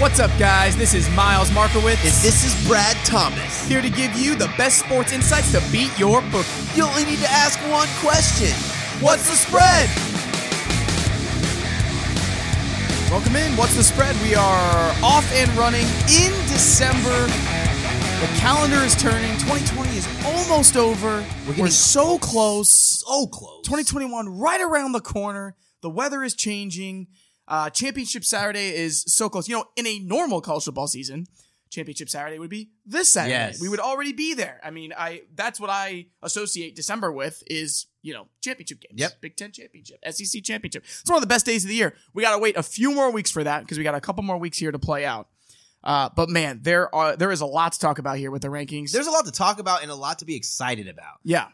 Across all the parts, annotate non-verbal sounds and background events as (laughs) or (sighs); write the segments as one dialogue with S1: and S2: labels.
S1: What's up, guys? This is Miles Markowitz.
S2: And this is Brad Thomas.
S1: here to give you the best sports insights to beat your book.
S2: You only need to ask one question
S1: What's the spread? Welcome in. What's the spread? We are off and running in December. The calendar is turning. 2020 is almost over. We're,
S2: getting
S1: so close.
S2: So close.
S1: 2021 right around the corner. The weather is changing. Uh, Championship Saturday is so close. You know, in a normal college football season, Championship Saturday would be this Saturday.
S2: Yes.
S1: We would already be there. I mean, I that's what I associate December with is you know championship games.
S2: Yep.
S1: Big Ten championship, SEC championship. It's one of the best days of the year. We got to wait a few more weeks for that because we got a couple more weeks here to play out. Uh, but man, there are there is a lot to talk about here with the rankings.
S2: There's a lot to talk about and a lot to be excited about.
S1: yeah,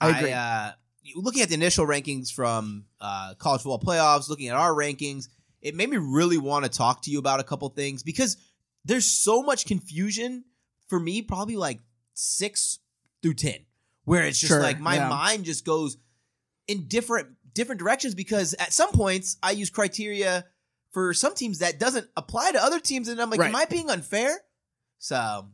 S1: I agree.
S2: uh, looking at the initial rankings from uh, college football playoffs, looking at our rankings, it made me really want to talk to you about a couple things because there's so much confusion for me, probably like six through 10, where it's just
S1: Sure,
S2: like my
S1: yeah.
S2: mind just goes in different different directions because at some points I use criteria for some teams that doesn't apply to other teams and I'm like,
S1: Right.
S2: am I being unfair? So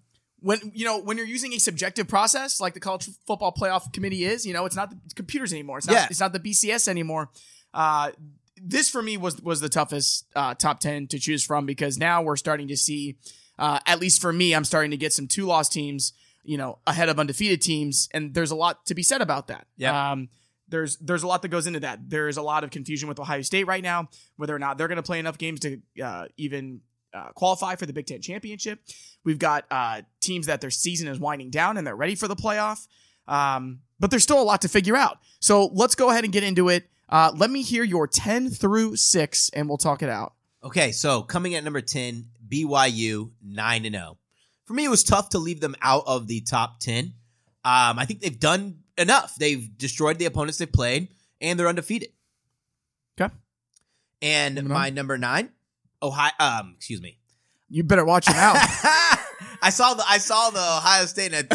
S1: when you know when you're using a subjective process like the college football playoff committee is, you know, it's not the computers anymore. It's not.
S2: Yeah.
S1: It's not the BCS anymore. Uh, this for me was was the toughest uh, top ten to choose from because now we're starting to see, uh, at least for me, I'm starting to get some two loss teams, you know, ahead of undefeated teams, and there's a lot to be said about that.
S2: Yep.
S1: Um, there's there's a lot that goes into that. There's a lot of confusion with Ohio State right now, whether or not they're going to play enough games to uh, even uh, qualify for the Big Ten championship. We've got uh, teams that their season is winding down and they're ready for the playoff, um, but there's still a lot to figure out. So let's go ahead and get into it. Uh, let me hear your ten through six, and we'll talk it out.
S2: Okay, so coming at number 10, BYU 9 and 0. For me, it was tough to leave them out of the top 10. Um, I think they've done enough. They've destroyed the opponents they've played, and they're undefeated.
S1: Okay,
S2: And my number nine, Ohio. Um, excuse me.
S1: you better watch it out. (laughs)
S2: I saw the I saw the Ohio State and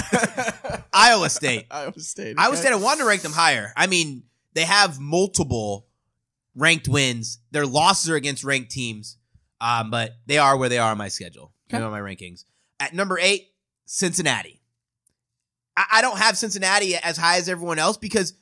S2: Iowa State.
S1: Iowa State.
S2: Iowa. State. I wanted to rank them higher. I mean, they have multiple ranked wins. Their losses are against ranked teams, um, but they are where they are on my schedule.
S1: Okay.
S2: Okay. On my rankings. At number eight, Cincinnati. I, I don't have Cincinnati as high as everyone else because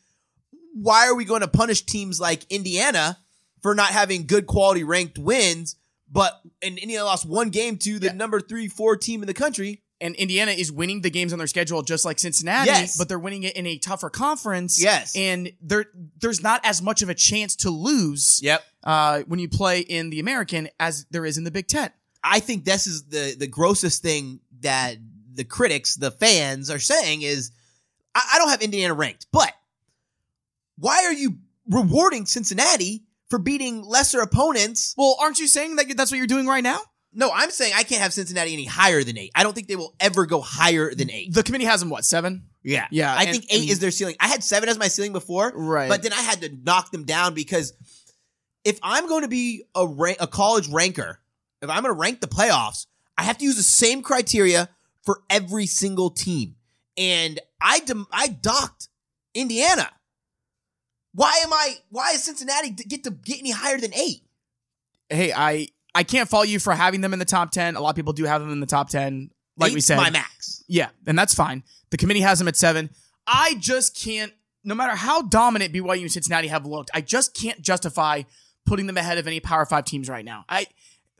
S2: why are we going to punish teams like Indiana for not having good quality ranked wins? But and Indiana lost one game to the
S1: Yeah.
S2: number three, four team in the country.
S1: and Indiana is winning the games on their schedule just like Cincinnati,
S2: Yes.
S1: but they're winning it in a tougher conference.
S2: Yes.
S1: and there there's not as much of a chance to lose
S2: Yep.
S1: uh, when you play in the American as there is in the Big Ten.
S2: I think this is the the grossest thing that the critics, the fans, are saying is I, I don't have Indiana ranked, but why are you rewarding Cincinnati for beating lesser opponents?
S1: Well, aren't you saying that that's what you're doing right now?
S2: No, I'm saying I can't have Cincinnati any higher than eight. I don't think they will ever go higher than eight.
S1: The committee has them what seven?
S2: Yeah,
S1: Yeah,
S2: I
S1: and-
S2: think eight is their ceiling. I had seven as my ceiling before,
S1: Right.
S2: But then I had to knock them down because if I'm going to be a rank, a college ranker, if I'm going to rank the playoffs, I have to use the same criteria for every single team. And I dem- I docked Indiana. Why am I? Why is Cincinnati get to get any higher than eight?
S1: Hey, I I can't fault you for having them in the top ten. A lot of people do have them in the top ten, like we said.
S2: my max.
S1: Yeah, and that's fine. The committee has them at seven. I just can't, no matter how dominant BYU and Cincinnati have looked, I just can't justify putting them ahead of any Power Five teams right now. I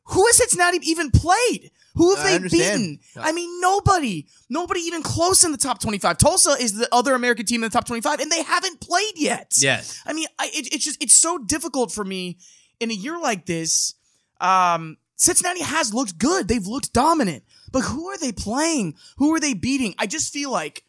S1: who has Cincinnati even played? Who have
S2: I
S1: they
S2: understand.
S1: beaten? I mean, nobody. Nobody even close in the top 25. Tulsa is the other American team in the top 25, and they haven't played yet.
S2: Yes.
S1: I mean, I, it, it's just it's so difficult for me in a year like this. Um, Cincinnati has looked good; they've looked dominant, but who are they playing? Who are they beating? I just feel like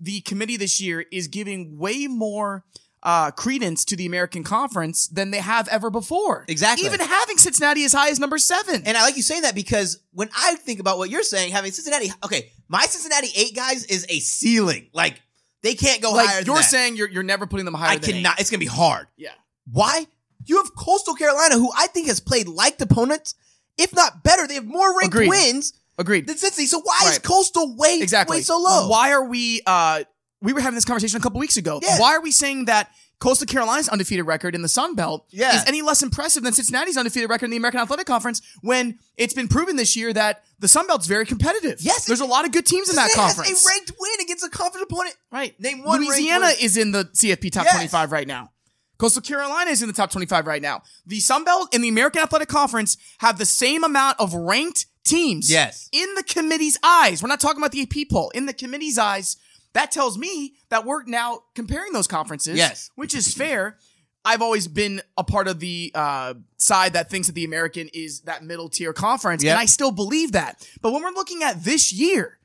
S1: the committee this year is giving way more uh, credence to the American Conference than they have ever before.
S2: Exactly.
S1: Even having Cincinnati as high as number seven.
S2: And I like you saying that because when I think about what you're saying, having Cincinnati, okay, my Cincinnati eight guys is a ceiling. Like they can't go higher.
S1: like
S2: than
S1: you're
S2: that.
S1: saying, you're you're never putting them higher.
S2: I cannot.
S1: eight.
S2: It's gonna be hard.
S1: Yeah.
S2: Why? You have Coastal Carolina, who I think has played like opponents, if not better. They have more ranked
S1: Agreed.
S2: wins
S1: Agreed.
S2: than Cincinnati. So why is Coastal way
S1: exactly
S2: way so low?
S1: Why are we? uh We were having this conversation a couple weeks ago.
S2: Yeah.
S1: Why are we saying that Coastal Carolina's undefeated record in the Sun Belt
S2: Yeah.
S1: is any less impressive than Cincinnati's undefeated record in the American Athletic Conference when it's been proven this year that the Sun Belt's very competitive.
S2: Yes,
S1: There's a lot of good teams in that
S2: Cincinnati has
S1: conference.
S2: a ranked win against a conference opponent.
S1: right.
S2: Name one
S1: Louisiana is in the CFP top
S2: Yes.
S1: 25 right now. Coastal Carolina is in the top 25 right now. The Sun Belt and the American Athletic Conference have the same amount of ranked teams.
S2: Yes.
S1: In the committee's eyes. We're not talking about the AP poll. In the committee's eyes, that tells me that we're now comparing those conferences.
S2: Yes.
S1: Which is fair. I've always been a part of the uh, side that thinks that the American is that middle tier conference,
S2: Yep.
S1: and I still believe that. But when we're looking at this year,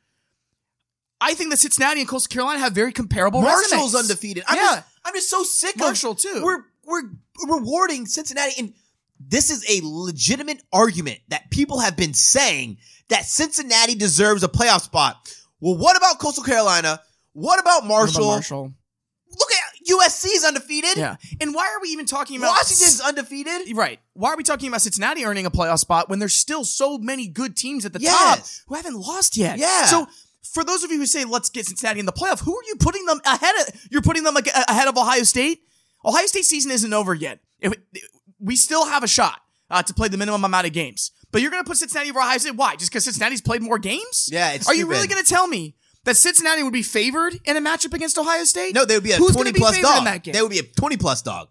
S1: I think that Cincinnati and Coastal Carolina have very comparable
S2: Marshall's
S1: resumes.
S2: undefeated. I'm
S1: yeah,
S2: just, I'm just so sick
S1: Marshall
S2: of
S1: too.
S2: We're we're rewarding Cincinnati, and this is a legitimate argument that people have been saying that Cincinnati deserves a playoff spot. Well, what about Coastal Carolina? What about
S1: What about
S2: Marshall?
S1: Marshall.
S2: Look at USC's undefeated.
S1: Yeah, and why are we even talking about
S2: Washington's undefeated.
S1: Right. Why are we talking about Cincinnati earning a playoff spot when there's still so many good teams at the
S2: Yes.
S1: top who haven't lost yet?
S2: Yeah.
S1: So for those of you who say let's get Cincinnati in the playoff, who are you putting them ahead of? You're putting them ahead of Ohio State. Ohio State season isn't over yet. We still have a shot uh, to play the minimum amount of games. But you're going to put Cincinnati over Ohio State. Why? Just because Cincinnati's played more games?
S2: Yeah, it's
S1: Are you really going to tell me that Cincinnati would be favored in a matchup against Ohio State?
S2: No, they would be a
S1: Who's
S2: 20
S1: be
S2: plus dog.
S1: in that game?
S2: They would be a 20 plus dog.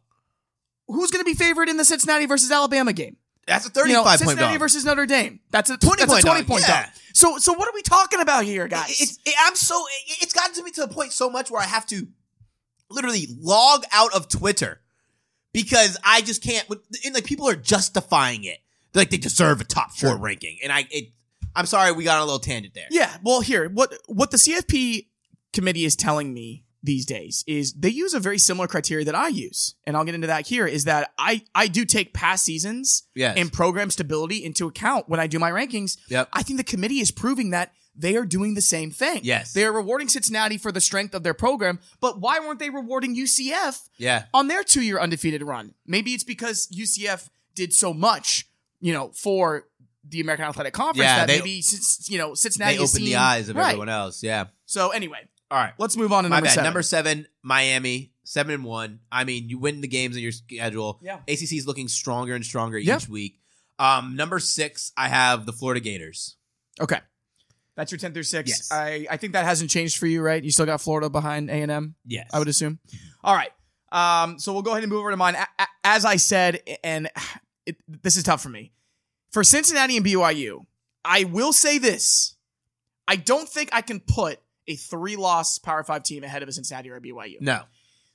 S1: Who's going to be favored in the Cincinnati versus Alabama game?
S2: That's a
S1: You
S2: 35
S1: know,
S2: point
S1: Cincinnati versus Notre Dame. That's a
S2: 20
S1: that's
S2: point
S1: a 20
S2: dog,
S1: point
S2: yeah.
S1: dog. So so what are we talking about here, guys?
S2: It's, it, I'm so it- it's gotten to me to a point so much where I have to literally log out of Twitter because I just can't. And like people are justifying it, They're like they deserve a top four
S1: Sure.
S2: ranking, and I it. I'm sorry, we got a little tangent there.
S1: yeah. Well, here what what the CFP committee is telling me these days is they use a very similar criteria that I use, and I'll get into that here. Is that I I do take past seasons
S2: Yes.
S1: and program stability into account when I do my rankings.
S2: Yep.
S1: I think the committee is proving that they are doing the same thing.
S2: Yes.
S1: They are rewarding Cincinnati for the strength of their program, but why weren't they rewarding UCF
S2: Yeah.
S1: on their two year undefeated run. Maybe it's because UCF did so much, you know, for the American Athletic Conference
S2: Yeah,
S1: that
S2: they-
S1: maybe since you know Cincinnati
S2: They opened the eyes of
S1: right.
S2: everyone else. Yeah.
S1: So anyway,
S2: All right.
S1: let's move on to
S2: My
S1: number
S2: bad.
S1: seven.
S2: Number seven, Miami, seven and one. I mean, you win the games in your schedule.
S1: Yeah.
S2: ACC is looking stronger and stronger
S1: Yeah.
S2: each week. Um, number six, I have the Florida Gators.
S1: okay, that's your ten through six.
S2: Yes.
S1: I I think that hasn't changed for you, right? You still got Florida behind A and M.
S2: Yes,
S1: I would assume. All right. Um, so we'll go ahead and move over to mine. As I said, and (sighs) it, this is tough for me. For Cincinnati and BYU, I will say this. I don't think I can put a three loss Power Five team ahead of a Cincinnati or a BYU.
S2: No.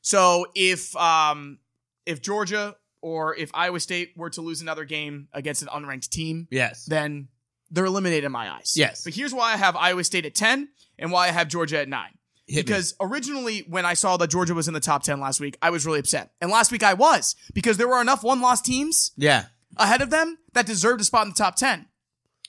S1: So if um if Georgia or if Iowa State were to lose another game against an unranked team,
S2: Yes.
S1: then they're eliminated in my eyes.
S2: Yes.
S1: But here's why I have Iowa State at 10 and why I have Georgia at 9
S2: Hit me.
S1: because originally when I saw that Georgia was in the top 10 last week, I was really upset. And last week I was because there were enough one loss teams
S2: Yeah.
S1: Ahead of them that deserved a spot in the top 10.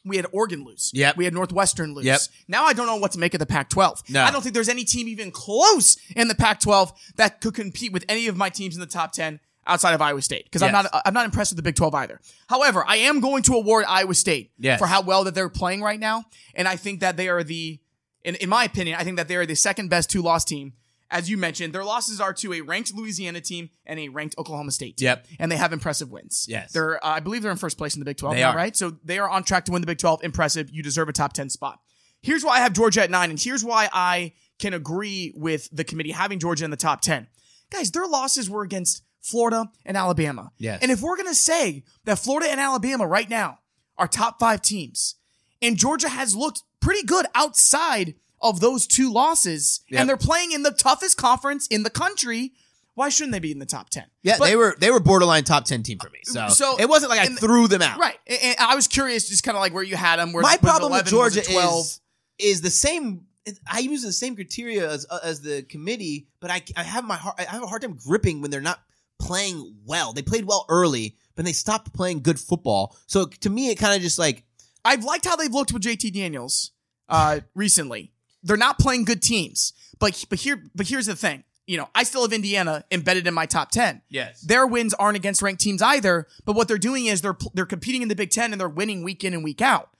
S1: We had Oregon lose.
S2: Yep.
S1: We had Northwestern lose.
S2: Yep.
S1: Now I don't know what to make of the Pac 12.
S2: No.
S1: I don't think there's any team even close in the Pac 12 that could compete with any of my teams in the top 10 outside of Iowa State because I'm not I'm not impressed with the Big 12 either. However, I am going to award Iowa State
S2: Yes.
S1: for how well that they're playing right now and I think that they are the in, in my opinion, I think that they are the second best two loss team. As you mentioned, their losses are to a ranked Louisiana team and a ranked Oklahoma State team.
S2: Yep.
S1: And they have impressive wins.
S2: Yes.
S1: They're, uh, I believe they're in first place in the Big 12
S2: They
S1: now,
S2: are.
S1: right? So they are on track to win the Big 12. Impressive. You deserve a top 10 spot. Here's why I have Georgia at nine, and here's why I can agree with the committee having Georgia in the top 10. Guys, their losses were against Florida and Alabama.
S2: Yes.
S1: And if we're going to say that Florida and Alabama right now are top five teams, and Georgia has looked pretty good outside of those two losses,
S2: Yep.
S1: and they're playing in the toughest conference in the country, why shouldn't they be in the top 10?
S2: Yeah,
S1: But-
S2: they were they were borderline top ten team for me. So,
S1: So-
S2: it wasn't like I threw them out.
S1: Right. And, I was curious, just kind of like where you had them. Where
S2: My problem with Georgia
S1: 12?
S2: is is the same. I use the same criteria as uh, as the committee, but I I have my har- I have a hard time gripping when they're not playing well. They played well early, but they stopped playing good football. So to me, it kind of just like
S1: I've liked how they've looked with JT Daniels uh, recently. They're not playing good teams, but but here but here's the thing. You know, I still have Indiana embedded in my top ten.
S2: yes,
S1: Their wins aren't against ranked teams either, but what they're doing is they're they're competing in the Big Ten and they're winning week in and week out.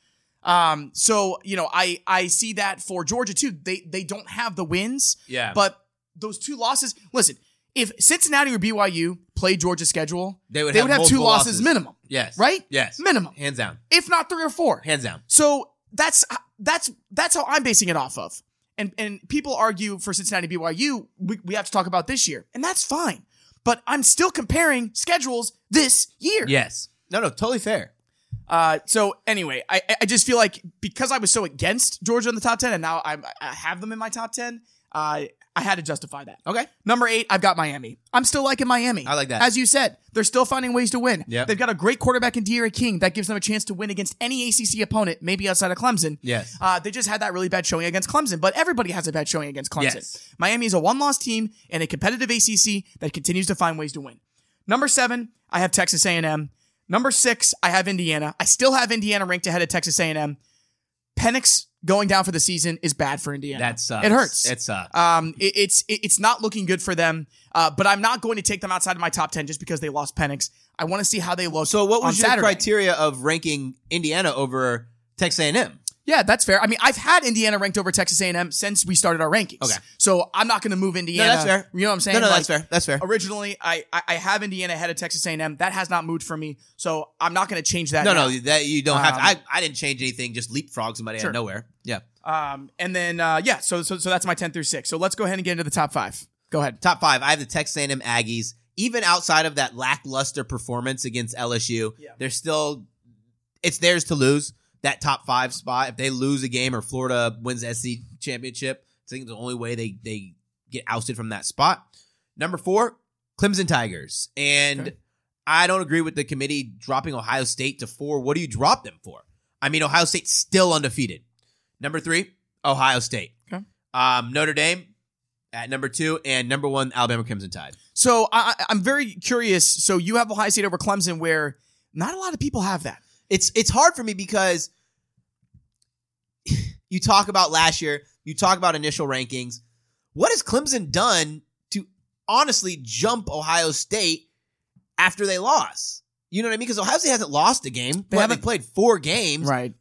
S1: Um, so you know, I I see that for Georgia too. They they don't have the wins,
S2: yeah,
S1: but those two losses. Listen, If Cincinnati or BYU played Georgia's schedule,
S2: They would
S1: they
S2: have
S1: would have two losses,
S2: losses.
S1: minimum,
S2: Yes.
S1: right?
S2: Yes.
S1: Minimum,
S2: Hands down.
S1: if not three or four.
S2: Hands down.
S1: So that's that's that's how I'm basing it off of. And and people argue for Cincinnati BYU, we, we have to talk about this year, and that's fine. But I'm still comparing schedules this year.
S2: Yes. No, no, totally fair.
S1: Uh, so anyway, I I just feel like because I was so against Georgia in the top ten, and now I'm, I have them in my top ten. Uh, I had to justify that.
S2: Okay.
S1: Number eight, I've got Miami. I'm still liking Miami.
S2: I like that.
S1: As you said, they're still finding ways to win.
S2: Yeah.
S1: They've got a great quarterback in D'Eriq King that gives them a chance to win against any ACC opponent, maybe outside of Clemson.
S2: Yes.
S1: Uh, they just had that really bad showing against Clemson, but everybody has a bad showing against Clemson.
S2: Yes.
S1: Miami is a one-loss team in a competitive ACC that continues to find ways to win. Number seven, I have Texas A&M. Number six, I have Indiana. I still have Indiana ranked ahead of Texas A&M. Penix going down for the season is bad for Indiana.
S2: That sucks.
S1: It hurts.
S2: It sucks.
S1: Um, it, it's it- it's not looking good for them. Uh, but I'm not going to take them outside of my top ten just because they lost Penix. I want to see how they look.
S2: so what was your
S1: Saturday.
S2: criteria of ranking Indiana over Texas A&M?
S1: Yeah, that's fair. I mean, I've had Indiana ranked over Texas A&M since we started our rankings.
S2: Okay.
S1: so I'm not going to move Indiana.
S2: that's fair.
S1: You know what I'm saying?
S2: No, no,
S1: Like,
S2: that's fair. That's fair.
S1: Originally, I, I I have Indiana ahead of Texas A&M. That has not moved for me, so I'm not going to change that.
S2: No,
S1: now.
S2: no, that you don't have to.
S1: Um,
S2: I, I didn't change anything. Just leapfrog somebody
S1: Sure.
S2: out of nowhere. Yeah.
S1: Um, and then uh, yeah, so so so that's my ten through six. So let's go ahead and get into the top five. Go ahead.
S2: Top five. I have the Texas A&M Aggies. Even outside of that lackluster performance against LSU,
S1: Yeah.
S2: they're still. It's theirs to lose that top five spot. If they lose a game or Florida wins the SEC championship, I think the only way they they get ousted from that spot. Number four, Clemson Tigers, and
S1: Okay.
S2: I don't agree with the committee dropping Ohio State to four. What do you drop them for? I mean, Ohio State's still undefeated. Number three, Ohio State.
S1: Okay.
S2: Um, Notre Dame at number two, and number one, Alabama Crimson Tide.
S1: So I, I- I'm very curious. So you have Ohio State over Clemson, where not a lot of people have that.
S2: It's it's hard for me because (sighs) you talk about last year, you talk about initial rankings. What has Clemson done to honestly jump Ohio State after they lost? You know what I mean? Because Ohio State hasn't lost a game. They haven't
S1: haven't-
S2: played four games.
S1: Right.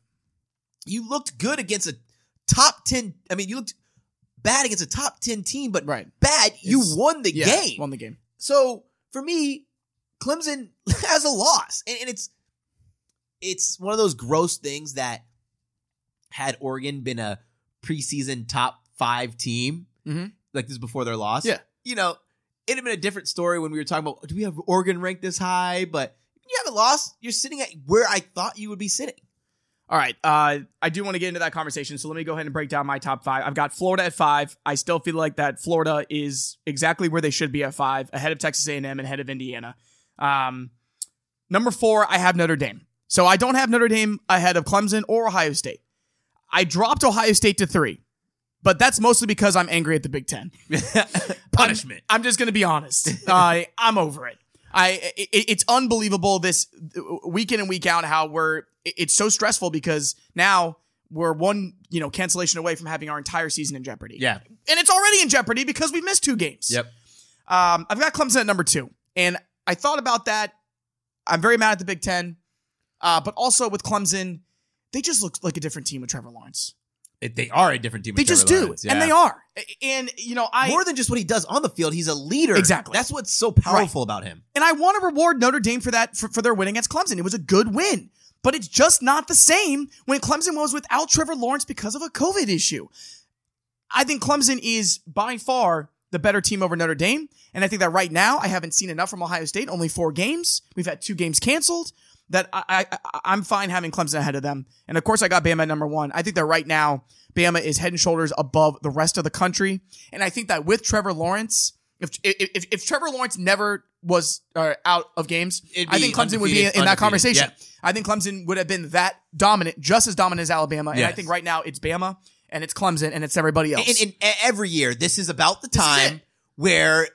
S2: You looked good against a top ten. I mean, you looked bad against a top ten team, but
S1: Right.
S2: bad. You won the
S1: Yeah,
S2: game.
S1: Won the game.
S2: So for me, Clemson (laughs) has a loss, and, and it's it's one of those gross things that had Oregon been a preseason top five team,
S1: Mhm.
S2: like this before their loss.
S1: Yeah.
S2: you know, it'd have been a different story when we were talking about do we have Oregon ranked this high, but you haven't lost. You're sitting at where I thought you would be sitting.
S1: All right. Uh, I do want to get into that conversation. So let me go ahead and break down my top five. I've got Florida at five. I still feel like that Florida is exactly where they should be at five, ahead of Texas A&M and ahead of Indiana. Um, number four, I have Notre Dame. So I don't have Notre Dame ahead of Clemson or Ohio State. I dropped Ohio State to three, but that's mostly because I'm angry at the Big Ten. (laughs)
S2: Punishment.
S1: I'm just going to be honest. I I'm over it. I it, it's unbelievable this week in and week out how we're it's so stressful because now we're one you know cancellation away from having our entire season in jeopardy.
S2: yeah.
S1: and it's already in jeopardy because we missed two games.
S2: Yep.
S1: Um, I've got Clemson at number two, and I thought about that. I'm very mad at the Big Ten, uh, but also with Clemson, they just look like a different team with Trevor Lawrence.
S2: It- they are a different team.
S1: They just do,
S2: Lawrence.
S1: and they are. And you know, I
S2: More than just what he does on the field, he's a leader.
S1: Exactly.
S2: That's what's so powerful about him.
S1: And I want to reward Notre Dame for that for, for their win against Clemson. It was a good win. But it's just not the same when Clemson was without Trevor Lawrence because of a COVID issue. I think Clemson is by far the better team over Notre Dame. And I think that right now I haven't seen enough from Ohio State. Only four games. We've had two games canceled. That I, I I'm fine having Clemson ahead of them. And of course I got Bama at number one. I think that right now Bama is head and shoulders above the rest of the country. And I think that with Trevor Lawrence, if if if, if Trevor Lawrence never was uh, out of games, I think Clemson would be in, that conversation. I think Clemson would have been that dominant, just as dominant as Alabama. And I think right now it's Bama and it's Clemson and it's everybody else.
S2: And, and e, every year, this is about the time where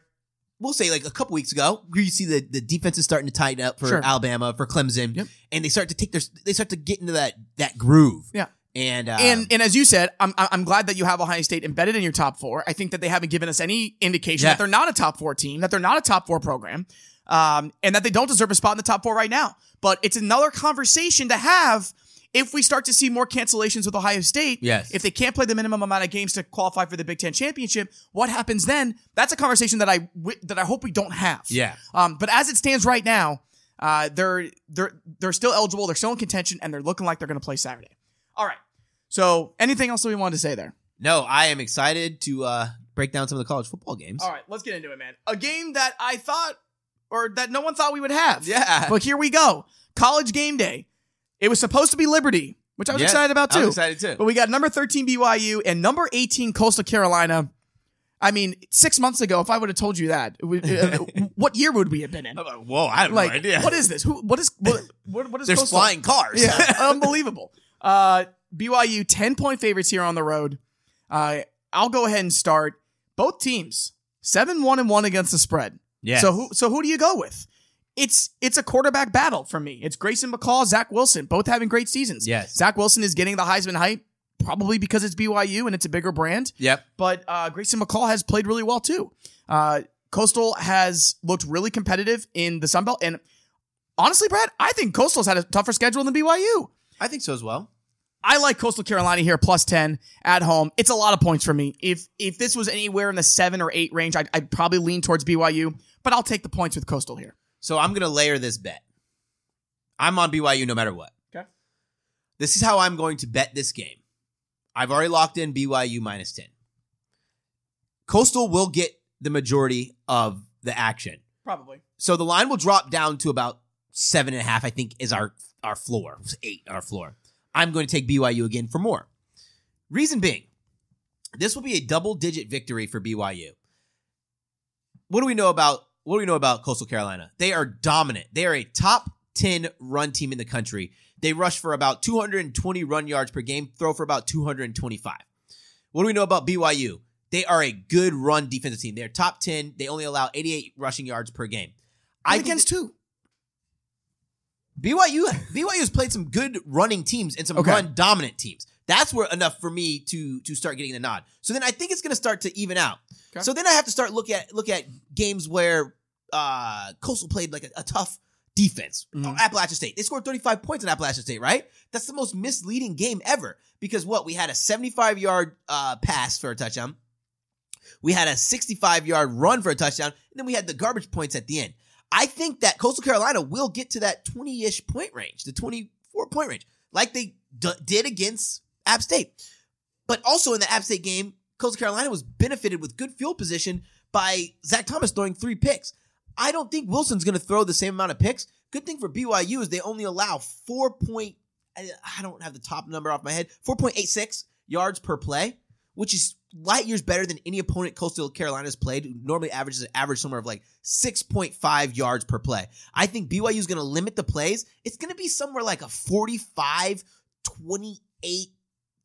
S2: we'll say like a couple weeks ago, where you see the, the defense is starting to tighten up for
S1: Sure.
S2: Alabama, for Clemson,
S1: Yep.
S2: and they start to take their they start to get into that that groove.
S1: Yeah.
S2: And uh,
S1: and and as you said, I'm I'm glad that you have Ohio State embedded in your top four. I think that they haven't given us any indication
S2: Yeah.
S1: that they're not a top four team, that they're not a top four program, um, and that they don't deserve a spot in the top four right now. But it's another conversation to have if we start to see more cancellations with Ohio State,
S2: Yes.
S1: if they can't play the minimum amount of games to qualify for the Big Ten championship, what happens then? That's a conversation that I that I hope we don't have.
S2: Yeah.
S1: Um, but as it stands right now, uh, they're they're they're still eligible. They're still in contention, and they're looking like they're going to play Saturday. All right. So, anything else that we wanted to say there?
S2: No, I am excited to uh, break down some of the college football games.
S1: All right, let's get into it, man. A game that I thought, or that no one thought we would have.
S2: Yeah.
S1: But here we go. College game day. It was supposed to be Liberty, which I was
S2: Yeah,
S1: excited about too.
S2: I was excited too.
S1: But we got number 13 BYU and number 18 Coastal Carolina. I mean, six months ago, if I would have told you that, would- uh, (laughs) what year would we have been in?
S2: Whoa, I have
S1: Like,
S2: no idea.
S1: what is this? Who? What is? What, what, is?
S2: There's
S1: Coastal?
S2: flying cars.
S1: Yeah, (laughs) unbelievable. Uh, BYU 10 point favorites here on the road. Uh, I'll go ahead and start. Both teams seven one and one against the spread.
S2: yeah.
S1: So who so who do you go with? It's it's a quarterback battle for me. It's Grayson McCall, Zach Wilson, both having great seasons.
S2: Yes.
S1: Zach Wilson is getting the Heisman hype, probably because it's BYU and it's a bigger brand.
S2: Yep.
S1: But uh, Grayson McCall has played really well too. Uh, Coastal has looked really competitive in the Sun Belt, and honestly, Brad, I think Coastal's had a tougher schedule than BYU.
S2: I think so as well.
S1: I like Coastal Carolina here plus 10 at home. It's a lot of points for me. If if this was anywhere in the 7 or 8 range, I'd, I'd probably lean towards BYU, but I'll take the points with Coastal here.
S2: So I'm going to layer this bet. I'm on BYU no matter what.
S1: Okay.
S2: This is how I'm going to bet this game. I've already locked in BYU minus 10. Coastal will get the majority of the action.
S1: Probably.
S2: So the line will drop down to about seven and a half, I think, is our our floor. Eight, our floor. I'm going to take BYU again for more. Reason being, this will be a double digit victory for BYU. What do we know about what do we know about Coastal Carolina? They are dominant. They are a top 10 run team in the country. They rush for about 220 run yards per game, throw for about 225. What do we know about BYU? They are a good run defensive team. They're top 10. They only allow 88 rushing yards per game.
S1: I against two.
S2: BYU BYU has played some good running teams and some
S1: Okay.
S2: run dominant teams. That's where enough for me to to start getting the nod. So then I think it's going to start to even out.
S1: Okay.
S2: So then I have to start look at look at games where uh Coastal played like a, a tough defense.
S1: Mhm.
S2: Appalachian State. They scored 35 points in Appalachian State, right? That's the most misleading game ever because what? We had a 75-yard uh pass for a touchdown. We had a 65-yard run for a touchdown, and then we had the garbage points at the end. I think that Coastal Carolina will get to that 20-ish point range, the 24 point range, like they d- did against App State. But also in the App State game, Coastal Carolina was benefited with good field position by Zac Thomas throwing three picks. I don't think Wilson's going to throw the same amount of picks. Good thing for BYU is they only allow 4 point, I don't have the top number off my head, 4.86 yards per play, which is light years better than any opponent Coastal Carolina has played, who normally averages an average somewhere of like 6.5 yards per play. I think BYU is going to limit the plays. It's going to be somewhere like a 45, 28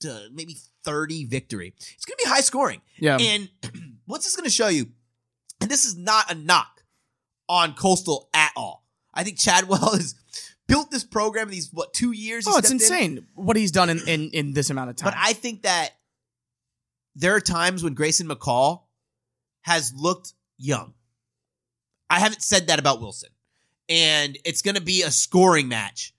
S2: to maybe 30 victory. It's going to be high scoring.
S1: Yeah.
S2: And (clears throat) what's this going to show you? And this is not a knock on Coastal at all. I think Chadwell (laughs) has built this program in these, what, two years?
S1: oh, it's
S2: stepped in?
S1: insane what he's done in, in, in this amount of time.
S2: But I think that there are times when Grayson McCall has looked young. I haven't said that about Wilson. And it's going to be a scoring match.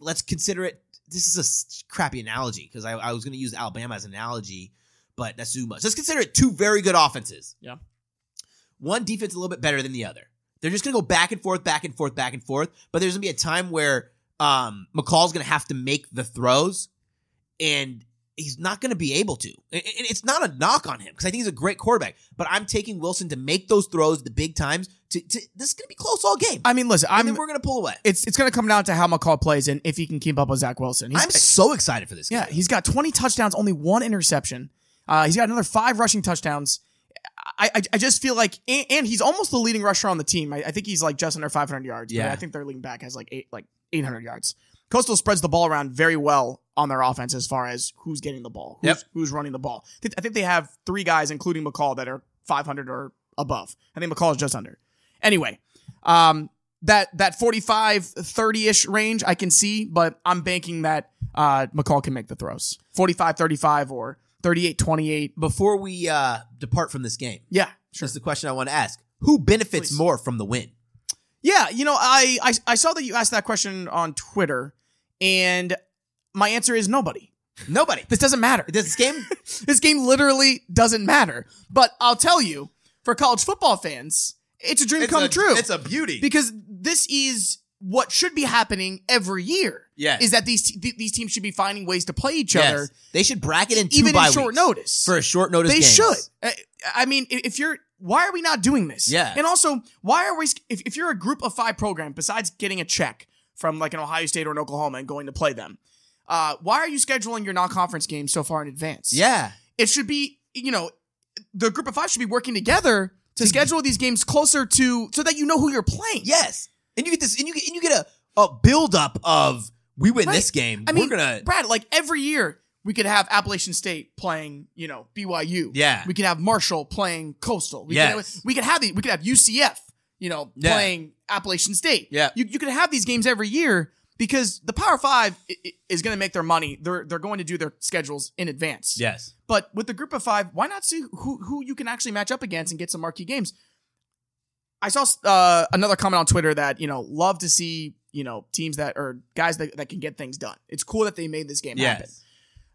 S2: Let's consider it. This is a crappy analogy because I, I was going to use Alabama as an analogy, but that's too much. Let's consider it two very good offenses.
S1: Yeah.
S2: One defense a little bit better than the other. They're just going to go back and forth, back and forth, back and forth. But there's going to be a time where um, McCall's going to have to make the throws and he's not going to be able to. It's not a knock on him because I think he's a great quarterback. But I'm taking Wilson to make those throws the big times. To, to this is going to be close all game.
S1: I mean, listen, I'm
S2: we're going to pull away.
S1: it's it's going to come down to how McCall plays and if he can keep up with Zach Wilson. He's,
S2: I'm so excited for this.
S1: yeah,
S2: game.
S1: he's got 20 touchdowns, only one interception. Uh, he's got another five rushing touchdowns. I, I, I just feel like, and, and he's almost the leading rusher on the team. I, I think he's like just under 500 yards. but
S2: Yeah.
S1: I think their leading back has like eight, like 800 yards. Coastal spreads the ball around very well on their offense as far as who's getting the ball, who's,
S2: Yep.
S1: who's running the ball. I think- they have three guys, including McCall, that are 500 or above. I think McCall is just under. Anyway, um, that that 45 30ish range I can see, but I'm banking that uh, McCall can make the throws. 45 35 or 38 28.
S2: Before we uh, depart from this game,
S1: Yeah,
S2: sure. That's the question I want to ask: Who benefits
S1: Please.
S2: more from the win?
S1: Yeah, you know, I, I I saw that you asked that question on Twitter, and my answer is nobody.
S2: Nobody.
S1: This doesn't matter.
S2: This game, (laughs)
S1: This game literally doesn't matter. But I'll tell you, for college football fans, it's a dream
S2: it's
S1: come
S2: a,
S1: true.
S2: It's a beauty.
S1: because this is what should be happening every year.
S2: Yes.
S1: Is that these th- these teams should be finding ways to play each
S2: Yes.
S1: other
S2: They should bracket in two
S1: even in short notice.
S2: for a short notice.
S1: they
S2: games.
S1: should. I- I mean, if you're why are we not doing this?
S2: Yeah.
S1: And also, why are we if, if you're a group of 5 program besides getting a check from like an Ohio State or an Oklahoma and going to play them, uh, why are you scheduling your non-conference games so far in advance?
S2: Yeah.
S1: it should be you know the group of five should be working together to schedule these games closer to so that you know who you're playing.
S2: Yes. And you get this, and you get, and you get a, a build up of we win
S1: Right.
S2: this game.
S1: I mean,
S2: we're gonna.
S1: Brad, like every year we could have Appalachian State playing, you know, BYU.
S2: Yeah.
S1: We could have Marshall playing Coastal. We
S2: Yes.
S1: Could, we could have the, we could have UCF, you know,
S2: Yeah.
S1: playing Appalachian State.
S2: Yeah.
S1: You you could have these games every year because the Power Five is going to make their money. They're they're going to do their schedules in advance.
S2: Yes.
S1: But with the group of five, why not see who who you can actually match up against and get some marquee games? I saw uh, another comment on Twitter that you know love to see you know teams that or guys that, that can get things done. It's cool that they made this game happen.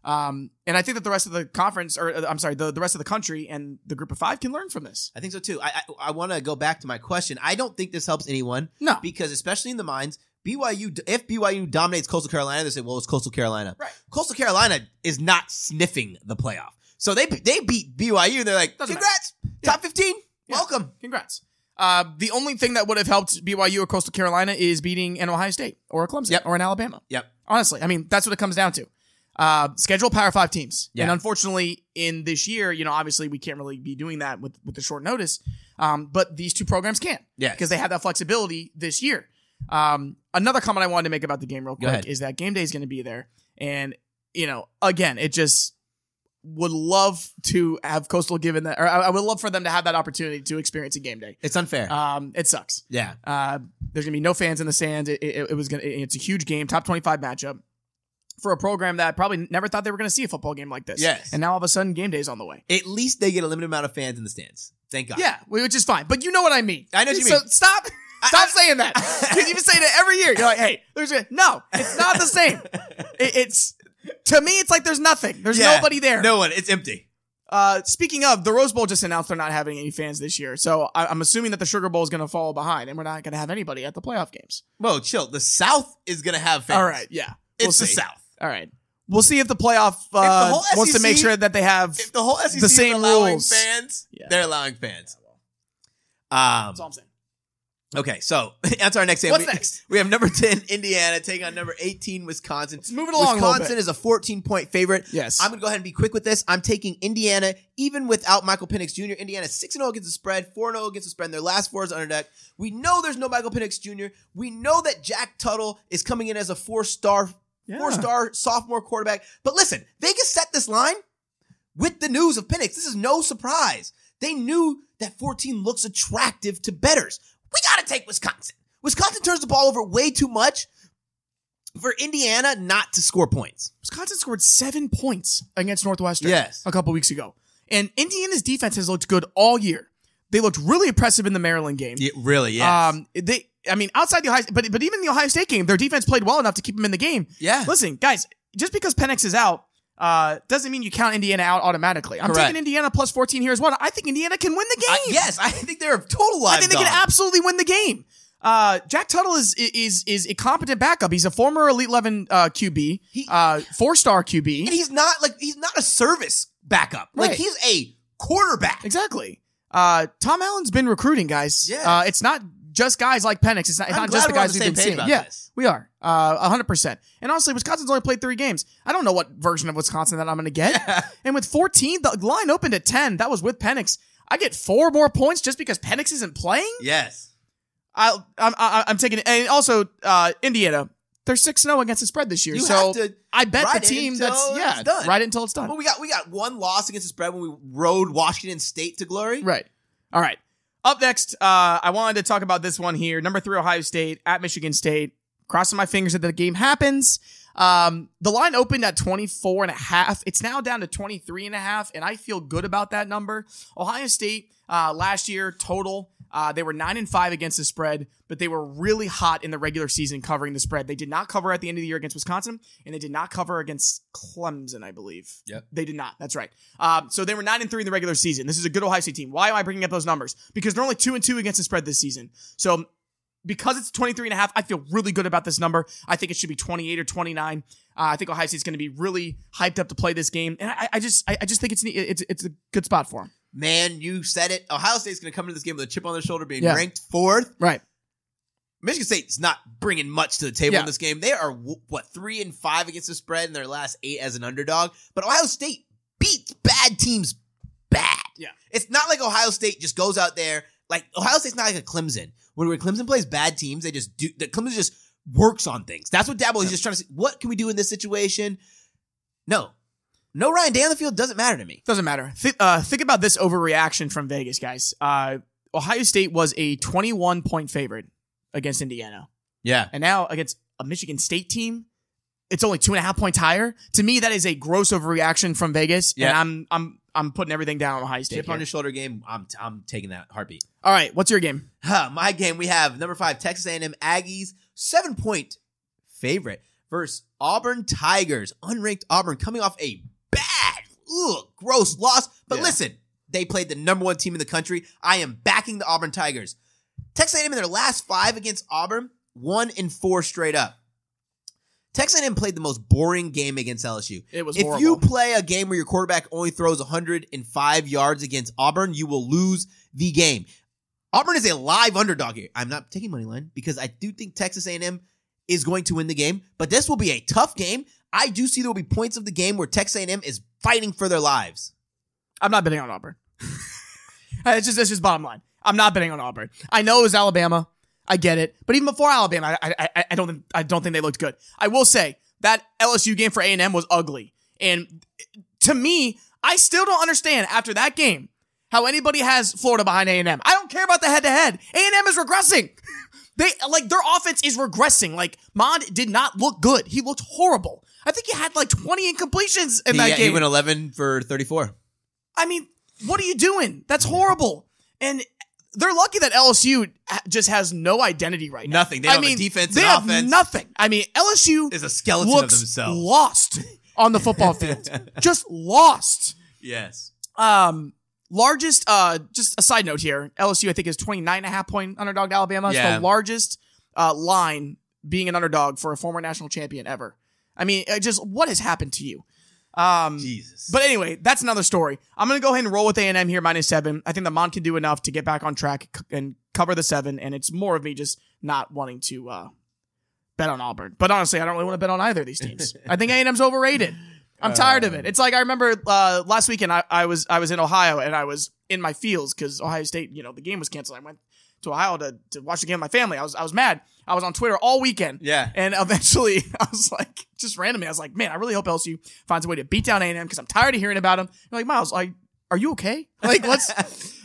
S1: Um, and I think that the rest of the conference, or uh, I'm sorry, the, the rest of the country and the group of five can learn from this.
S2: I think so too. I I, I want to go back to my question. I don't think this helps anyone
S1: No,
S2: because, especially in the minds, BYU. If BYU dominates Coastal Carolina, they say, "Well, it's Coastal Carolina."
S1: Right.
S2: Coastal Carolina is not sniffing the playoff, so they they beat BYU. and They're like,
S1: Doesn't
S2: "Congrats,
S1: Yeah.
S2: top fifteen,
S1: Yeah.
S2: welcome."
S1: congrats. Uh, the only thing that would have helped BYU or Coastal Carolina is beating an Ohio State or a Clemson
S2: Yep.
S1: or an Alabama.
S2: Yep.
S1: Honestly, I mean that's what it comes down to. Uh, schedule Power Five teams,
S2: Yeah.
S1: and unfortunately, in this year, you know, obviously we can't really be doing that with with the short notice. Um, but these two programs can,
S2: yeah,
S1: because they have that flexibility this year. Um, another comment I wanted to make about the game real quick is that game day is going to be there, and you know, again, it just would love to have Coastal given that, or I, would love for them to have that opportunity to experience a game day.
S2: It's unfair.
S1: Um, it sucks.
S2: yeah.
S1: Uh, there's gonna be no fans in the stands. It, it, it was gonna. it- it's a huge game, top 25 matchup for a program that probably never thought they were gonna see a football game like this.
S2: Yes.
S1: And now all of a sudden, game day's on the way.
S2: At least they get a limited amount of fans in the stands. Thank God.
S1: Yeah, which is fine. But you know what I mean.
S2: I know what you
S1: so
S2: mean.
S1: So stop. Stop
S2: I-
S1: saying that. (laughs) 'Cause you say that every year. You're like, hey, there's a no. It's not the same. It- it's to me, it's like there's nothing. There's
S2: Yeah.
S1: nobody there.
S2: No one. It's empty.
S1: Uh, speaking of, the Rose Bowl just announced they're not having any fans this year, so I, I'm assuming that the Sugar Bowl is going to follow behind, and we're not going to have anybody at the playoff games.
S2: Whoa, chill. The South is gonna have fans.
S1: All right, yeah, we'll
S2: It's the
S1: see.
S2: South.
S1: All right, we'll see if the playoff uh,
S2: whole
S1: wants to make sure that they have.
S2: If the whole SEC
S1: The same
S2: is allowing
S1: rules.
S2: fans,
S1: Yeah.
S2: they're allowing fans. Um,
S1: That's all I'm saying.
S2: okay, so (laughs) that's our next game.
S1: What's
S2: we,
S1: next? (laughs)
S2: We have number 10, Indiana, taking on number 18, Wisconsin.
S1: Let's move it along a
S2: Wisconsin
S1: bit.
S2: is a 14 point favorite.
S1: Yes.
S2: I'm going to go ahead and be quick with this. I'm taking Indiana, even without Michael Penix Jr. Indiana 6 0 against the spread, 4 0 against the spread, and their last four is under deck. We know there's no Michael Penix Jr. We know that Jack Tuttle is coming in as a four star
S1: Yeah.
S2: four star sophomore quarterback. But listen, Vegas set this line with the news of Penix. This is no surprise. They knew that 14 looks attractive to betters. We got to take Wisconsin. Wisconsin turns the ball over way too much for Indiana not to score points.
S1: Wisconsin scored seven points against Northwestern.
S2: Yes.
S1: a couple weeks ago, and Indiana's defense has looked good all year. They looked really impressive in the Maryland game.
S2: really,
S1: Um, they, I mean, outside the Ohio, but but even the Ohio State game, their defense played well enough to keep them in the game.
S2: Yeah.
S1: Listen, guys, just because Penix is out, uh, doesn't mean you count Indiana out automatically. I'm
S2: Correct.
S1: taking Indiana plus 14 here as well. I think Indiana can win the game.
S2: I- yes, I think they're a total live
S1: I think they
S2: dog.
S1: can absolutely win the game. Uh, Jack Tuttle is is is a competent backup. He's a former Elite Eleven uh, QB,
S2: He-
S1: uh, four star QB.
S2: and he's not like he's not a service backup. Like
S1: Right.
S2: he's a quarterback.
S1: Exactly. Uh, Tom Allen's been recruiting guys.
S2: Yes.
S1: Uh, it's not just guys like Penix. It's not, it's not just the guys
S2: the
S1: we've been seeing. Yeah,
S2: this.
S1: we are. Uh, 100%. And honestly, Wisconsin's only played three games. I don't know what version of Wisconsin that I'm going to get. and with 14, the line opened at 10. That was with Penix. I get four more points just because Penix isn't playing?
S2: Yes.
S1: I'll, I'm, I, I'm taking it. And also, uh, Indiana, they're 6 0 against the spread this year.
S2: You
S1: so I bet the team that's, yeah,
S2: done.
S1: ride it until it's done.
S2: Well, we got we got one loss against the spread when we rode Washington State to glory.
S1: Right. All right. Up next, uh, I wanted to talk about this one here. Number three, Ohio State at Michigan State. Crossing my fingers that the game happens. Um, the line opened at 24 and a half. It's now down to 23 and a half, and I feel good about that number. Ohio State, uh, last year total, Uh, they were nine and five against the spread, but they were really hot in the regular season covering the spread. They did not cover at the end of the year against Wisconsin, and they did not cover against Clemson, I believe.
S2: Yep.
S1: They did not. That's right. Um, so they were nine and three in the regular season. This is a good Ohio State team. Why am I bringing up those numbers? Because they're only two and two against the spread this season. So because it's 23 and a half, I feel really good about this number. I think it should be 28 or 29. Uh, I think Ohio State's going to be really hyped up to play this game, and I, I just, I, I just think it's, it's, it's a good spot for them.
S2: Man, you said it. Ohio State's going to come into this game with a chip on their shoulder, being
S1: Yeah.
S2: ranked fourth.
S1: Right.
S2: Michigan State's not bringing much to the table
S1: Yeah.
S2: in this game. They are what three and five against the spread in their last eight as an underdog. But Ohio State beats bad teams bad.
S1: Yeah.
S2: it's not like Ohio State just goes out there like Ohio State's not like a Clemson. When when Clemson plays bad teams, they just do. The Clemson just works on things. That's what Dabo is just trying to. say. What can we do in this situation? No, no Ryan Day on the field doesn't matter to me.
S1: Doesn't matter. Th- uh, think about this overreaction from Vegas, guys. Uh, Ohio State was a 21 point favorite against Indiana,
S2: Yeah,
S1: and now against a Michigan State team, it's only two and a half points higher. To me, that is a gross overreaction from Vegas, and
S2: Yeah.
S1: I'm, I'm, I'm putting everything down on Ohio State.
S2: chip on your shoulder game. I'm I'm taking that heartbeat.
S1: All right, what's your game?
S2: Huh, my game, we have number five, Texas A&M Aggies, seven point favorite versus Auburn Tigers, unranked Auburn, coming off a bad, ugh, gross loss. But
S1: Yeah.
S2: listen, they played the number one team in the country. I am backing the Auburn Tigers. Texas A&M in their last five against Auburn, one and four straight up. Texas A&M played the most boring game against LSU.
S1: It was
S2: if
S1: horrible.
S2: you play a game where your quarterback only throws 105 yards against Auburn, you will lose the game. Auburn is a live underdog here. I'm not taking money line because I do think Texas A&M is going to win the game, but this will be a tough game. I do see there will be points of the game where Texas A&M is fighting for their lives.
S1: I'm not betting on Auburn. (laughs) it's just that's just bottom line. I'm not betting on Auburn. I know it was Alabama. I get it, but even before Alabama, I I, I, don't think I don't think they looked good. I will say that LSU game for A and M was ugly, and to me, I still don't understand after that game how anybody has Florida behind A and M. I don't care about the head to head. A and M is regressing. (laughs) They like their offense is regressing. Like Mond did not look good. He looked horrible. I think he had like 20 incompletions in that
S2: he,
S1: game.
S2: he went 11 for 34.
S1: I mean, what are you doing? That's horrible. And they're lucky that LSU just has no identity right now.
S2: Nothing. They
S1: I
S2: don't have a
S1: mean,
S2: defense
S1: They
S2: and
S1: have
S2: offense.
S1: nothing. I mean, LSU
S2: Is a skeleton of themselves.
S1: lost on the football field. (laughs) just lost.
S2: yes.
S1: Um, largest, uh, just a side note here. LSU, I think, is 29 and a half point underdog to Alabama. It's
S2: Yeah.
S1: the largest uh, line being an underdog for a former national champion ever. I mean, just what has happened to you? Um,
S2: Jesus.
S1: but anyway, that's another story. I'm gonna go ahead and roll with A and M here minus seven. I think the Mond can do enough to get back on track and cover the seven. And it's more of me just not wanting to uh, bet on Auburn. But honestly, I don't really want to bet on either of these teams. (laughs) I think A and M's overrated. I'm tired of it. It's like I remember uh, last weekend I, I was I was in Ohio and I was in my fields because Ohio State, you know, the game was canceled. I went to Ohio to, to watch the game with my family. I was I was mad. I was on Twitter all weekend.
S2: Yeah.
S1: And eventually, (laughs) I was like, just randomly, I was like, man, I really hope LSU finds a way to beat down A&M because I'm tired of hearing about them. You're like, Miles, like, are you okay? Like, let's.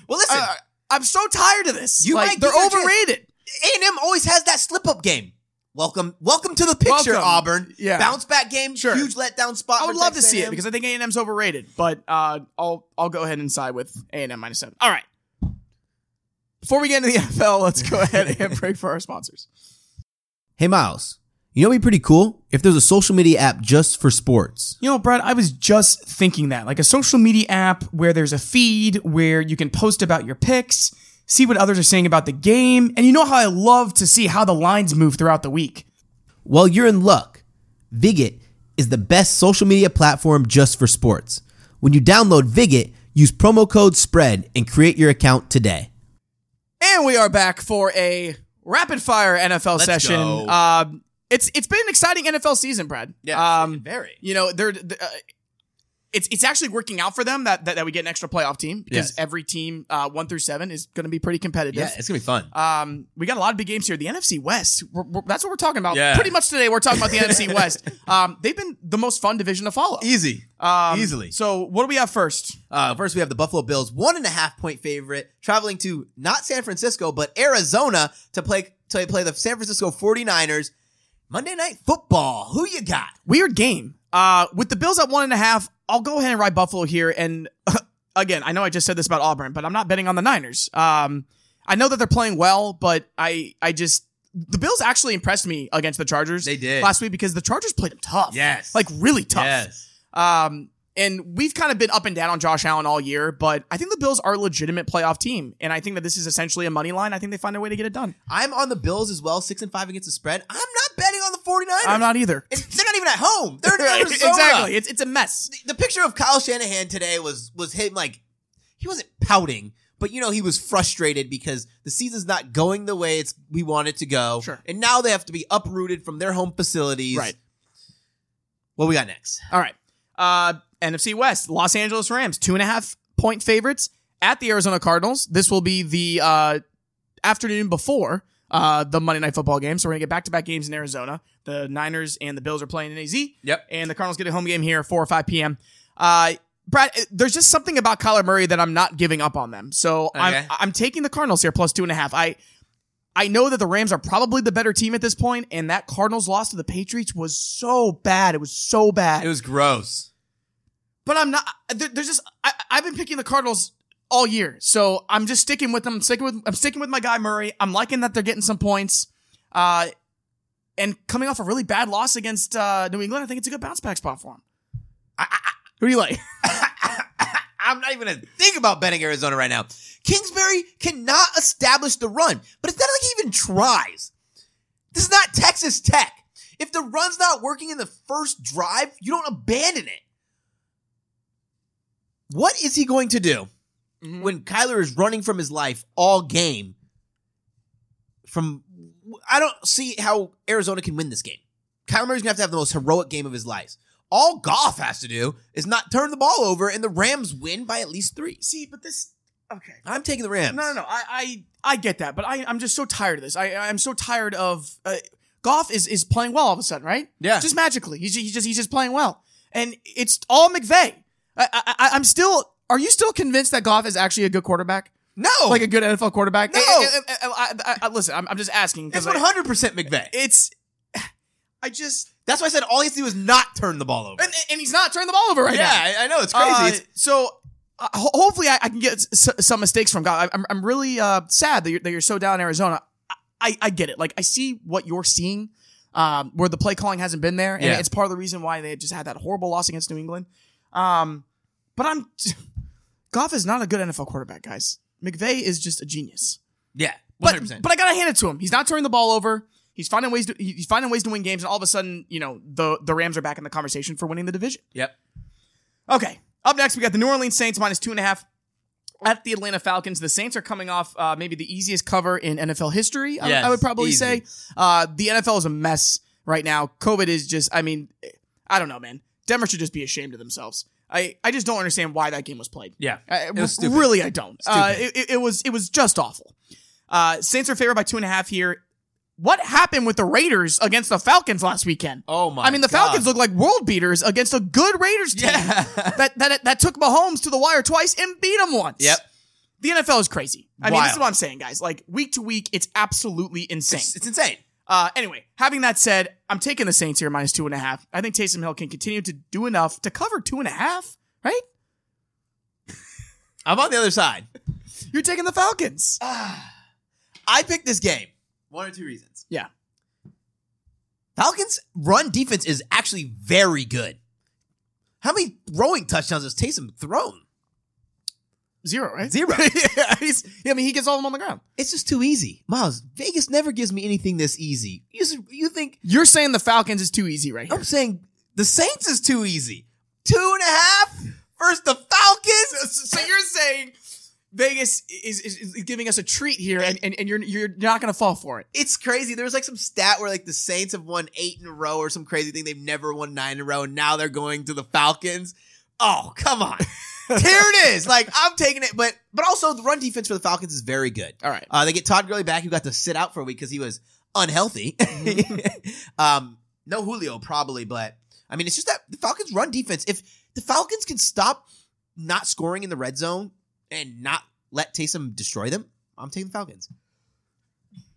S1: (laughs)
S2: well, listen.
S1: I, I'm so tired of this.
S2: You
S1: like, they're
S2: give it a chance.
S1: overrated.
S2: A&M always has that slip up game. Welcome, welcome to the picture,
S1: Welcome.
S2: Auburn.
S1: Yeah.
S2: bounce back game,
S1: Sure.
S2: huge letdown spot.
S1: I would love to see it because I think A&M's overrated, but uh, I'll I'll go ahead and side with A&M minus seven. All right. Before we get into the (laughs) NFL, let's go ahead and break for our sponsors.
S2: Hey, Miles. You know, what'd be pretty cool if there's a social media app just for sports.
S1: You know, Brad, I was just thinking that. Like a social media app where there's a feed where you can post about your picks, see what others are saying about the game, and you know how I love to see how the lines move throughout the week.
S2: Well, you're in luck. Viget is the best social media platform just for sports. When you download Viget, use promo code SPREAD and create your account today.
S1: And we are back for a rapid fire NFL
S2: Let's
S1: session.
S2: go.
S1: Um, it's it's been an exciting NFL season, Brad. um,
S2: very.
S1: you know they're. Uh, it's it's actually working out for them that, that, that we get an extra playoff team because
S2: Yes.
S1: every team uh, one through seven is going to be pretty competitive.
S2: Yeah, it's gonna be fun.
S1: Um, we got a lot of big games here. The NFC West, we're, we're- that's what we're talking about.
S2: Yeah.
S1: Pretty much today, we're talking about the (laughs) NFC West. Um, they've been the most fun division to follow.
S2: Easy.
S1: Um,
S2: Easily.
S1: So, what do we have first?
S2: Uh, first, we have the Buffalo Bills, one and a half point favorite, traveling to not San Francisco, but Arizona to play to play the San Francisco 49ers. Monday Night Football. Who you got?
S1: Weird game. Uh, with the Bills at one and a half, I'll go ahead and ride Buffalo here. And (laughs) again, I know I just said this about Auburn, but I'm not betting on the Niners. Um, I know that they're playing well, but I I just the Bills actually impressed me against the Chargers.
S2: They did.
S1: last week because the Chargers played them tough.
S2: Yes.
S1: like really tough.
S2: Yes.
S1: Um, and we've kind of been up and down on Josh Allen all year, but I think the Bills are a legitimate playoff team, and I think that this is essentially a money line. I think they find a way to get it done.
S2: I'm on the Bills as well, six and five against the spread. I'm not betting on the 49ers.
S1: I'm not either.
S2: They're not even at home. They're in (laughs) Arizona.
S1: exactly. It's it's a mess.
S2: The picture of Kyle Shanahan today was was him like he wasn't pouting, but you know he was frustrated because the season's not going the way it's we want it to go.
S1: Sure.
S2: And now they have to be uprooted from their home facilities.
S1: Right.
S2: What we got next?
S1: All right. Uh, NFC West, Los Angeles Rams, two and a half point favorites at the Arizona Cardinals. This will be the uh, afternoon before uh, the Monday Night Football game. So we're gonna get back to back games in Arizona. The Niners and the Bills are playing in AZ.
S2: Yep.
S1: And the Cardinals get a home game here, four or five p.m. Uh, Brad, there's just something about Kyler Murray that I'm not giving up on them. So I'm I'm taking the Cardinals here plus two and a half. I I know that the Rams are probably the better team at this point, and that Cardinals loss to the Patriots was so bad. It was so bad.
S2: It was gross.
S1: but I'm not. There, there's just I, I've been picking the Cardinals all year, so I'm just sticking with them. I'm sticking with I'm sticking with my guy Murray. I'm liking that they're getting some points. Uh, and coming off a really bad loss against uh, New England, I think it's a good bounce back spot for him. Who do you like? (laughs)
S2: I'm not even gonna think about betting Arizona right now. Kingsbury cannot establish the run, but it's not like he even tries. This is not Texas Tech. If the run's not working in the first drive, you don't abandon it. What is he going to do
S1: Mhm.
S2: when Kyler is running from his life all game? From I don't see how Arizona can win this game. Kyler Murray's gonna have to have the most heroic game of his life. All Goff has to do is not turn the ball over, and the Rams win by at least three.
S1: See, but this okay.
S2: I'm taking the Rams.
S1: No, no, no. I, I, I get that, but I, I'm just so tired of this. I, I'm so tired of uh, Goff is is playing well all of a sudden, right?
S2: Yeah.
S1: just magically. He's, he's just he's just playing well, and it's all McVay. I, I, I- I'm still. Are you still convinced that Goff is actually a good quarterback,
S2: No,
S1: like a good NFL quarterback?
S2: No.
S1: I- I- I- I- I- listen, I'm, I'm just asking
S2: it's 100 percent McVay.
S1: it's. (sighs) I just
S2: That's why I said all he has to do is not turn the ball over.
S1: and, and he's not turning the ball over right
S2: yeah,
S1: now.
S2: I, I know it's crazy.
S1: Uh,
S2: It's-
S1: so uh, ho- hopefully I, I can get s- some mistakes from Goff. I'm, I'm really uh, sad that you're, that you're so down in Arizona. I, I, I get it. Like I see what you're seeing, um, where the play calling hasn't been there, and
S2: Yeah.
S1: it's part of the reason why they just had that horrible loss against New England. Um, but I'm (laughs) Goff is not a good NFL quarterback, guys. McVay is just a genius.
S2: yeah,
S1: But
S2: 100.
S1: but I gotta hand it to him. He's not turning the ball over. He's finding ways to he's finding ways to win games, and all of a sudden, you know, the the Rams are back in the conversation for winning the division.
S2: yep.
S1: Okay. Up next, we got the New Orleans Saints minus two and a half at the Atlanta Falcons. The Saints are coming off uh, maybe the easiest cover in NFL history. I, I would probably
S2: easy.
S1: say uh, the NFL is a mess right now. COVID is just. I mean, I don't know, man. Denver should just be ashamed of themselves. I, I just don't understand why that game was played.
S2: Yeah,
S1: I,
S2: it was stupid.
S1: Really, I don't. Uh, it, it- was it was just awful. Uh, Saints are favored by two and a half here. What happened with the Raiders against the Falcons last weekend?
S2: Oh my!
S1: I mean, the
S2: God.
S1: Falcons look like world beaters against a good Raiders team
S2: Yeah. (laughs)
S1: that, that that took Mahomes to the wire twice and beat him once.
S2: Yep.
S1: The NFL is crazy. I mean, this is what I'm saying, guys. Like week to week, it's absolutely insane.
S2: It's, it's insane.
S1: Uh, anyway, having that said, I'm taking the Saints here minus two and a half. I think Taysom Hill can continue to do enough to cover two and a half. Right?
S2: I'm on the other side.
S1: You're taking the Falcons. (sighs)
S2: I picked this game. One or two reasons.
S1: Yeah.
S2: Falcons run defense is actually very good. How many throwing touchdowns has Taysom thrown?
S1: Zero, right?
S2: Zero. (laughs)
S1: yeah, he's, I mean, he gets all of them on the ground.
S2: It's just too easy. Miles, Vegas never gives me anything this easy. You, you think
S1: You're saying the Falcons is too easy right here.
S2: I'm saying the Saints is too easy. Two and a half versus the Falcons.
S1: So you're saying Vegas is, is, is giving us a treat here, and, and, and you're you're not going to fall for it.
S2: It's crazy. There was like some stat where like the Saints have won eight in a row or some crazy thing. They've never won nine in a row, and now they're going to the Falcons. Oh, come on. (laughs) Here it is. Like I'm taking it, but but also the run defense for the Falcons is very good.
S1: All right.
S2: Uh, they get Todd Gurley back, who got to sit out for a week because he was unhealthy. (laughs) um, no Julio probably, but I mean, it's just that the Falcons' run defense. If the Falcons can stop not scoring in the red zone and not let Taysom destroy them, I'm taking the Falcons.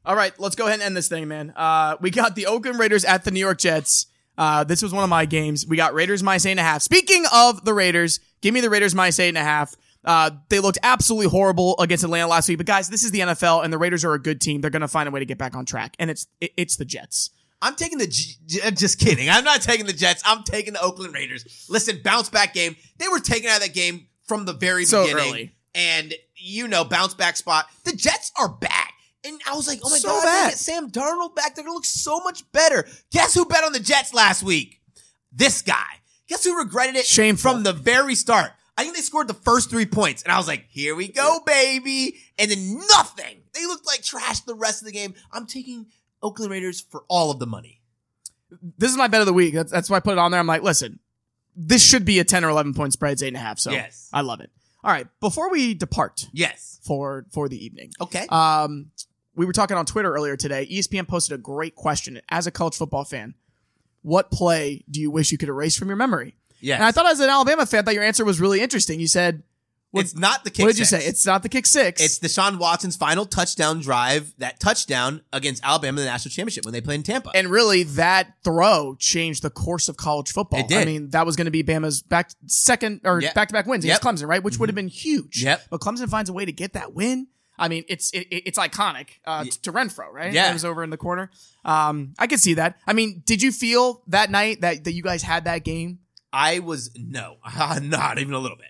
S1: All right, let's go ahead and end this thing, man. Uh, we got the Oakland Raiders at the New York Jets. Uh, this was one of my games. We got Raiders minus eight and a half. Speaking of the Raiders, give me the Raiders minus eight and a half. Uh, they looked absolutely horrible against Atlanta last week. But guys, this is the NFL, and the Raiders are a good team. They're going to find a way to get back on track, and it's it, it's the Jets.
S2: I'm taking the J- just kidding. I'm not taking the Jets. I'm taking the Oakland Raiders. Listen, bounce back game. They were taken out of that game from the very
S1: So
S2: beginning.
S1: early.
S2: And you know, bounce back spot. The Jets are back. And I was like, oh my
S1: So
S2: god,
S1: bad.
S2: they get Sam Darnold back. They're gonna look so much better. Guess who bet on the Jets last week? This guy. Guess who regretted it
S1: Shameful.
S2: from the very start? I think they scored the first three points, and I was like, here we go, baby. And then nothing. They looked like trash the rest of the game. I'm taking Oakland Raiders for all of the money.
S1: This is my bet of the week. That's, that's why I put it on there. I'm like, listen, this should be a 10 or 11 point spread. It's eight and a half. So
S2: Yes.
S1: I love it. All right. Before we depart
S2: Yes.
S1: for for the evening,
S2: Okay.
S1: um, we were talking on Twitter earlier today. ESPN posted a great question. As a college football fan, what play do you wish you could erase from your memory?
S2: Yeah.
S1: And I thought, as an Alabama fan, I thought your answer was really interesting. You said, what-
S2: it's not the kick.
S1: "What did you
S2: six.
S1: say? It's not the kick six.
S2: It's Deshaun Watson's final touchdown drive, that touchdown against Alabama in the national championship when they played in Tampa.
S1: And really, that throw changed the course of college football.
S2: It did.
S1: I mean, that was going to be Bama's back second or back to back wins
S2: Yep.
S1: against Clemson, right? Which would have mm-hmm. been huge.
S2: Yep.
S1: But Clemson finds a way to get that win. I mean, it's it, it's iconic uh, to Renfrow, right?
S2: Yeah.
S1: it was over in the corner. Um, I could see that. I mean, did you feel that night that that you guys had that game?
S2: I was no, (laughs) not even a little bit.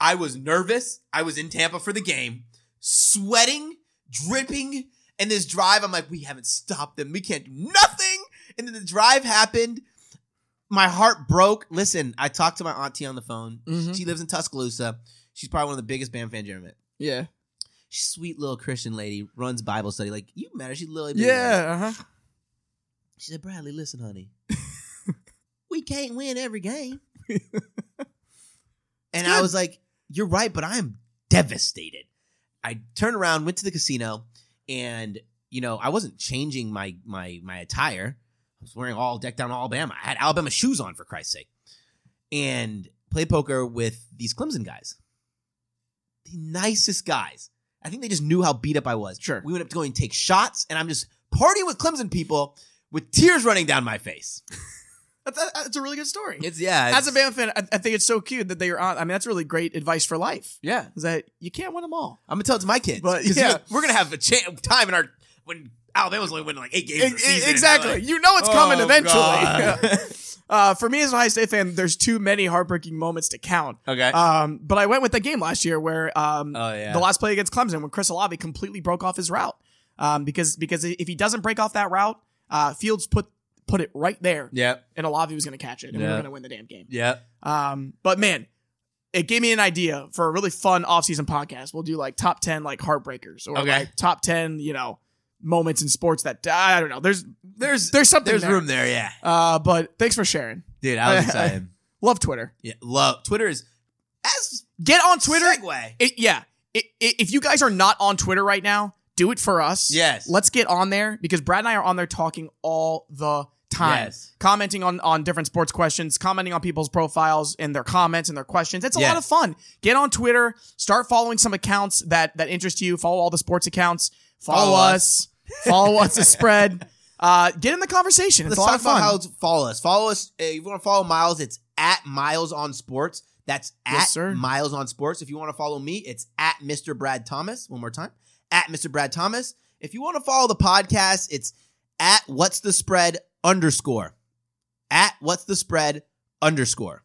S2: I was nervous. I was in Tampa for the game, sweating, dripping, and this drive. I'm like, we haven't stopped them. We can't do nothing. And then the drive happened. My heart broke. Listen, I talked to my auntie on the phone.
S1: Mhm.
S2: She lives in Tuscaloosa. She's probably one of the biggest Bam fans you ever met.
S1: Yeah,
S2: sweet little Christian lady, runs Bible study. Like you met her. She's literally
S1: yeah. Uh-huh. (sighs)
S2: She said, Bradley, listen, honey. (laughs) we can't win every game. (laughs) and I was like, You're right, but I am devastated. I turned around, went to the casino, and you know, I wasn't changing my my my attire. I was wearing all decked down Alabama. I had Alabama shoes on for Christ's sake. And played poker with these Clemson guys. The nicest guys. I think they just knew how beat up I was.
S1: Sure.
S2: We went up to go and take shots, and I'm just partying with Clemson people with tears running down my face. (laughs)
S1: That's, that's a really good story.
S2: It's yeah.
S1: As a Bama fan, I, I think it's so cute that they are on. I mean, that's really great advice for life.
S2: yeah.
S1: Is that you can't win them all.
S2: I'm gonna tell it to my kids.
S1: But yeah.
S2: we're gonna have a cha- time in our when Alabama's only winning like eight games. A season,
S1: exactly.
S2: Like,
S1: you know it's coming
S2: "Oh,
S1: eventually. (laughs) (laughs)
S2: God."
S1: uh, for me as a Ohio State fan, there's too many heartbreaking moments to count.
S2: okay.
S1: Um, but I went with the game last year where um,
S2: oh yeah.
S1: the last play against Clemson when Chris Olave completely broke off his route. Um, because because if he doesn't break off that route, uh, Fields put put it right there,
S2: yeah.
S1: and Olave was going to catch it, and we were going to win the damn game.
S2: Yeah.
S1: Um, but man, it gave me an idea for a really fun offseason podcast. We'll do like top 10 like heartbreakers or
S2: Okay.
S1: like top 10, you know, moments in sports that I don't know. There's
S2: There's
S1: there's something
S2: there's
S1: there.
S2: room there. Yeah.
S1: Uh, but thanks for sharing.
S2: Dude, I was (laughs) excited.
S1: Love Twitter.
S2: yeah. Love Twitter is as
S1: Get on Twitter.
S2: Segue.
S1: It, yeah. It, it, if you guys are not on Twitter right now, do it for us.
S2: Yes.
S1: Let's get on there because Brad and I are on there talking all the time.
S2: Yes.
S1: Commenting on, on different sports questions, commenting on people's profiles and their comments and their questions. It's a lot of fun. Get on Twitter, start following some accounts that that interest you. Follow all the sports accounts. Follow,
S2: Follow
S1: us. (laughs) follow us to spread. Uh, get in the conversation. It's
S2: Let's
S1: a lot
S2: talk
S1: of fun.
S2: about how follow us. Follow us. Uh, if you want to follow Miles, it's at Miles on Sports. That's at
S1: sir.
S2: Miles on Sports. If you want to follow me, it's at Mr. Brad Thomas. One more time. At Mr. Brad Thomas. If you want to follow the podcast, it's at What's the Spread underscore. At What's the Spread underscore.